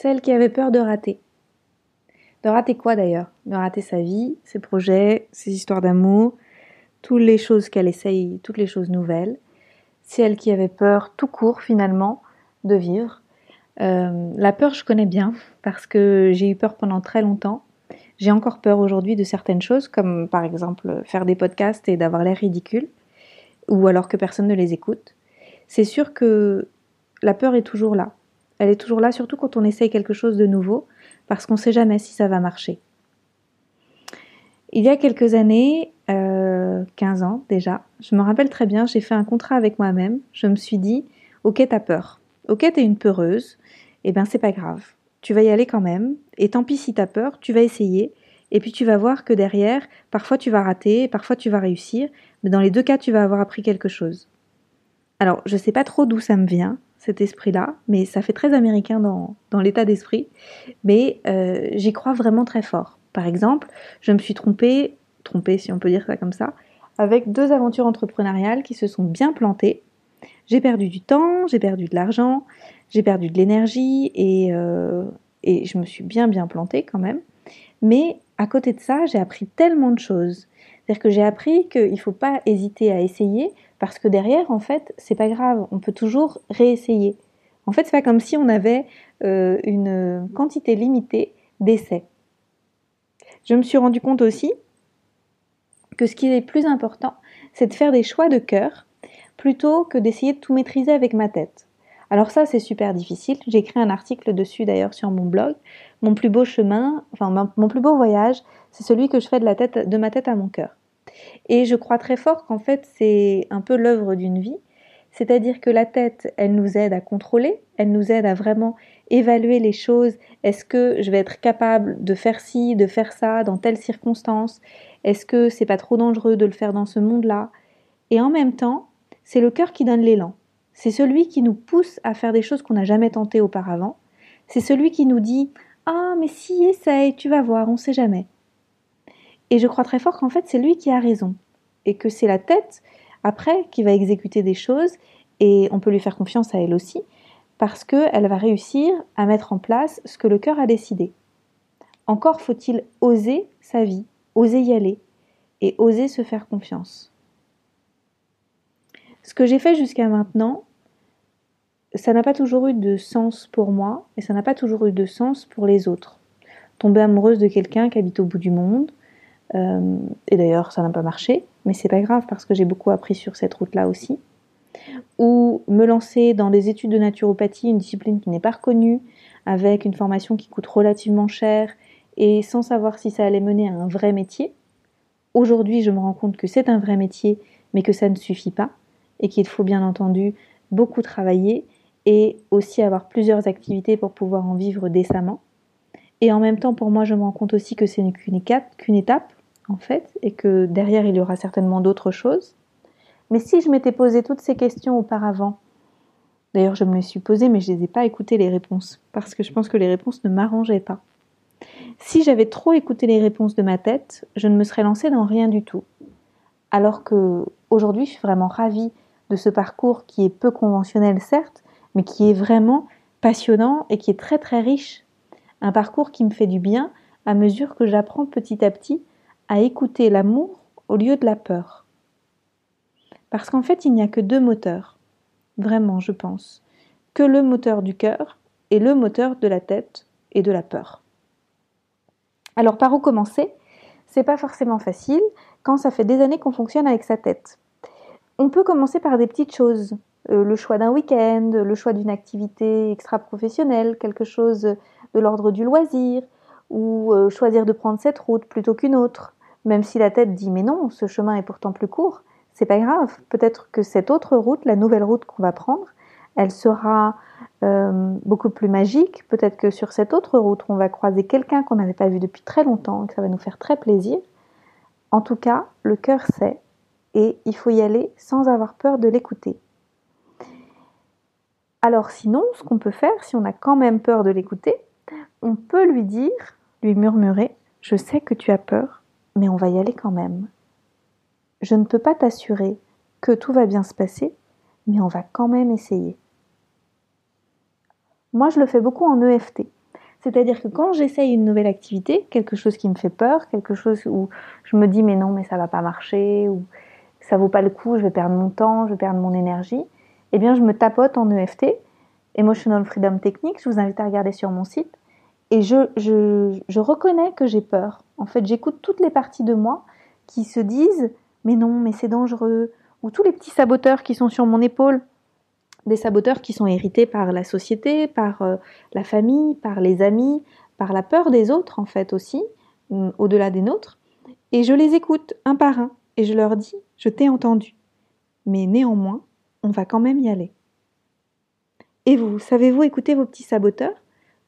Celle qui avait peur de rater. De rater quoi d'ailleurs? De rater sa vie, ses projets, ses histoires d'amour, toutes les choses qu'elle essaye, toutes les choses nouvelles. Celle qui avait peur tout court finalement de vivre. Euh, la peur, je connais bien parce que j'ai eu peur pendant très longtemps. J'ai encore peur aujourd'hui de certaines choses, comme par exemple faire des podcasts et d'avoir l'air ridicule, ou alors que personne ne les écoute. C'est sûr que la peur est toujours là. Elle est toujours là, surtout quand on essaye quelque chose de nouveau, parce qu'on ne sait jamais si ça va marcher. Il y a quelques années, 15 euh, ans déjà, je me rappelle très bien, j'ai fait un contrat avec moi-même. Je me suis dit, ok, t'as peur. Ok, t'es une peureuse. Eh ben, c'est pas grave. Tu vas y aller quand même. Et tant pis si t'as peur, tu vas essayer. Et puis tu vas voir que derrière, parfois tu vas rater, parfois tu vas réussir. Mais dans les deux cas, tu vas avoir appris quelque chose. Alors, je sais pas trop d'où ça me vient cet esprit-là, mais ça fait très américain dans, dans l'état d'esprit, mais euh, j'y crois vraiment très fort. Par exemple, je me suis trompée, trompée si on peut dire ça comme ça, avec deux aventures entrepreneuriales qui se sont bien plantées. J'ai perdu du temps, j'ai perdu de l'argent, j'ai perdu de l'énergie et, euh, et je me suis bien bien plantée quand même. Mais à côté de ça, j'ai appris tellement de choses. C'est-à-dire que j'ai appris qu'il ne faut pas hésiter à essayer parce que derrière, en fait, c'est pas grave, on peut toujours réessayer. En fait, c'est pas comme si on avait euh, une quantité limitée d'essais. Je me suis rendu compte aussi que ce qui est plus important, c'est de faire des choix de cœur plutôt que d'essayer de tout maîtriser avec ma tête. Alors ça, c'est super difficile. J'ai écrit un article dessus d'ailleurs sur mon blog. Mon plus beau chemin, enfin mon plus beau voyage, c'est celui que je fais de la tête, de ma tête à mon cœur. Et je crois très fort qu'en fait, c'est un peu l'œuvre d'une vie. C'est-à-dire que la tête, elle nous aide à contrôler, elle nous aide à vraiment évaluer les choses. Est-ce que je vais être capable de faire ci, de faire ça dans telle circonstance? Est-ce que c'est pas trop dangereux de le faire dans ce monde-là? Et en même temps, c'est le cœur qui donne l'élan. C'est celui qui nous pousse à faire des choses qu'on n'a jamais tentées auparavant. C'est celui qui nous dit Ah, mais si, essaye, tu vas voir, on sait jamais. Et je crois très fort qu'en fait, c'est lui qui a raison. Et que c'est la tête, après, qui va exécuter des choses. Et on peut lui faire confiance à elle aussi, parce qu'elle va réussir à mettre en place ce que le cœur a décidé. Encore faut-il oser sa vie, oser y aller, et oser se faire confiance. Ce que j'ai fait jusqu'à maintenant, ça n'a pas toujours eu de sens pour moi, et ça n'a pas toujours eu de sens pour les autres. Tomber amoureuse de quelqu'un qui habite au bout du monde, euh, et d'ailleurs, ça n'a pas marché, mais c'est pas grave parce que j'ai beaucoup appris sur cette route-là aussi. Ou me lancer dans des études de naturopathie, une discipline qui n'est pas reconnue, avec une formation qui coûte relativement cher et sans savoir si ça allait mener à un vrai métier. Aujourd'hui, je me rends compte que c'est un vrai métier, mais que ça ne suffit pas et qu'il faut bien entendu beaucoup travailler et aussi avoir plusieurs activités pour pouvoir en vivre décemment. Et en même temps, pour moi, je me rends compte aussi que c'est qu'une étape, en fait, et que derrière, il y aura certainement d'autres choses. Mais si je m'étais posé toutes ces questions auparavant, d'ailleurs, je me les suis posées, mais je les ai pas écoutées les réponses, parce que je pense que les réponses ne m'arrangeaient pas. Si j'avais trop écouté les réponses de ma tête, je ne me serais lancée dans rien du tout. Alors que aujourd'hui, je suis vraiment ravie de ce parcours qui est peu conventionnel, certes, mais qui est vraiment passionnant et qui est très très riche. Un parcours qui me fait du bien à mesure que j'apprends petit à petit à écouter l'amour au lieu de la peur. Parce qu'en fait, il n'y a que deux moteurs, vraiment, je pense, que le moteur du cœur et le moteur de la tête et de la peur. Alors, par où commencer? C'est pas forcément facile quand ça fait des années qu'on fonctionne avec sa tête. On peut commencer par des petites choses, euh, le choix d'un week-end, le choix d'une activité extra-professionnelle, quelque chose de l'ordre du loisir, ou euh, choisir de prendre cette route plutôt qu'une autre, même si la tête dit mais non, ce chemin est pourtant plus court, c'est pas grave. Peut-être que cette autre route, la nouvelle route qu'on va prendre, elle sera euh, beaucoup plus magique. Peut-être que sur cette autre route, on va croiser quelqu'un qu'on n'avait pas vu depuis très longtemps que ça va nous faire très plaisir. En tout cas, le cœur sait et il faut y aller sans avoir peur de l'écouter. Alors sinon, ce qu'on peut faire, si on a quand même peur de l'écouter, on peut lui dire, lui murmurer, je sais que tu as peur, mais on va y aller quand même. Je ne peux pas t'assurer que tout va bien se passer, mais on va quand même essayer. Moi, je le fais beaucoup en EFT. C'est-à-dire que quand j'essaye une nouvelle activité, quelque chose qui me fait peur, quelque chose où je me dis mais non, mais ça va pas marcher, ou ça vaut pas le coup, je vais perdre mon temps, je vais perdre mon énergie, eh bien je me tapote en EFT, Emotional Freedom Technique, je vous invite à regarder sur mon site, et je, je, reconnais que j'ai peur. En fait, j'écoute toutes les parties de moi qui se disent mais non, mais c'est dangereux, ou tous les petits saboteurs qui sont sur mon épaule, des saboteurs qui sont hérités par la société, par euh, la famille, par les amis, par la peur des autres en fait aussi, mm, au-delà des nôtres, et je les écoute un par un, et je leur dis, je t'ai entendu, mais néanmoins, on va quand même y aller. Et vous, savez-vous écouter vos petits saboteurs?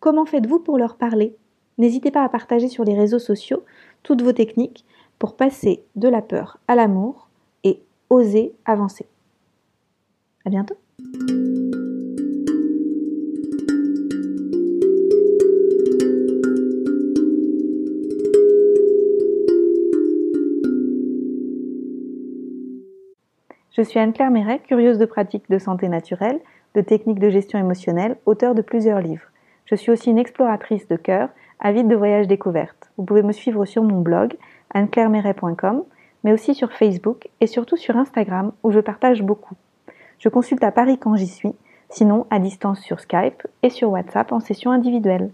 Comment faites-vous pour leur parler? N'hésitez pas à partager sur les réseaux sociaux toutes vos techniques pour passer de la peur à l'amour et oser avancer. À bientôt. Je suis Anne-Claire Méret, curieuse de pratiques de santé naturelle, de techniques de gestion émotionnelle, auteur de plusieurs livres. Je suis aussi une exploratrice de cœur, avide de voyages découvertes. Vous pouvez me suivre sur mon blog anneclairemeret.com, mais aussi sur Facebook et surtout sur Instagram où je partage beaucoup. Je consulte à Paris quand j'y suis, sinon à distance sur Skype et sur WhatsApp en session individuelle.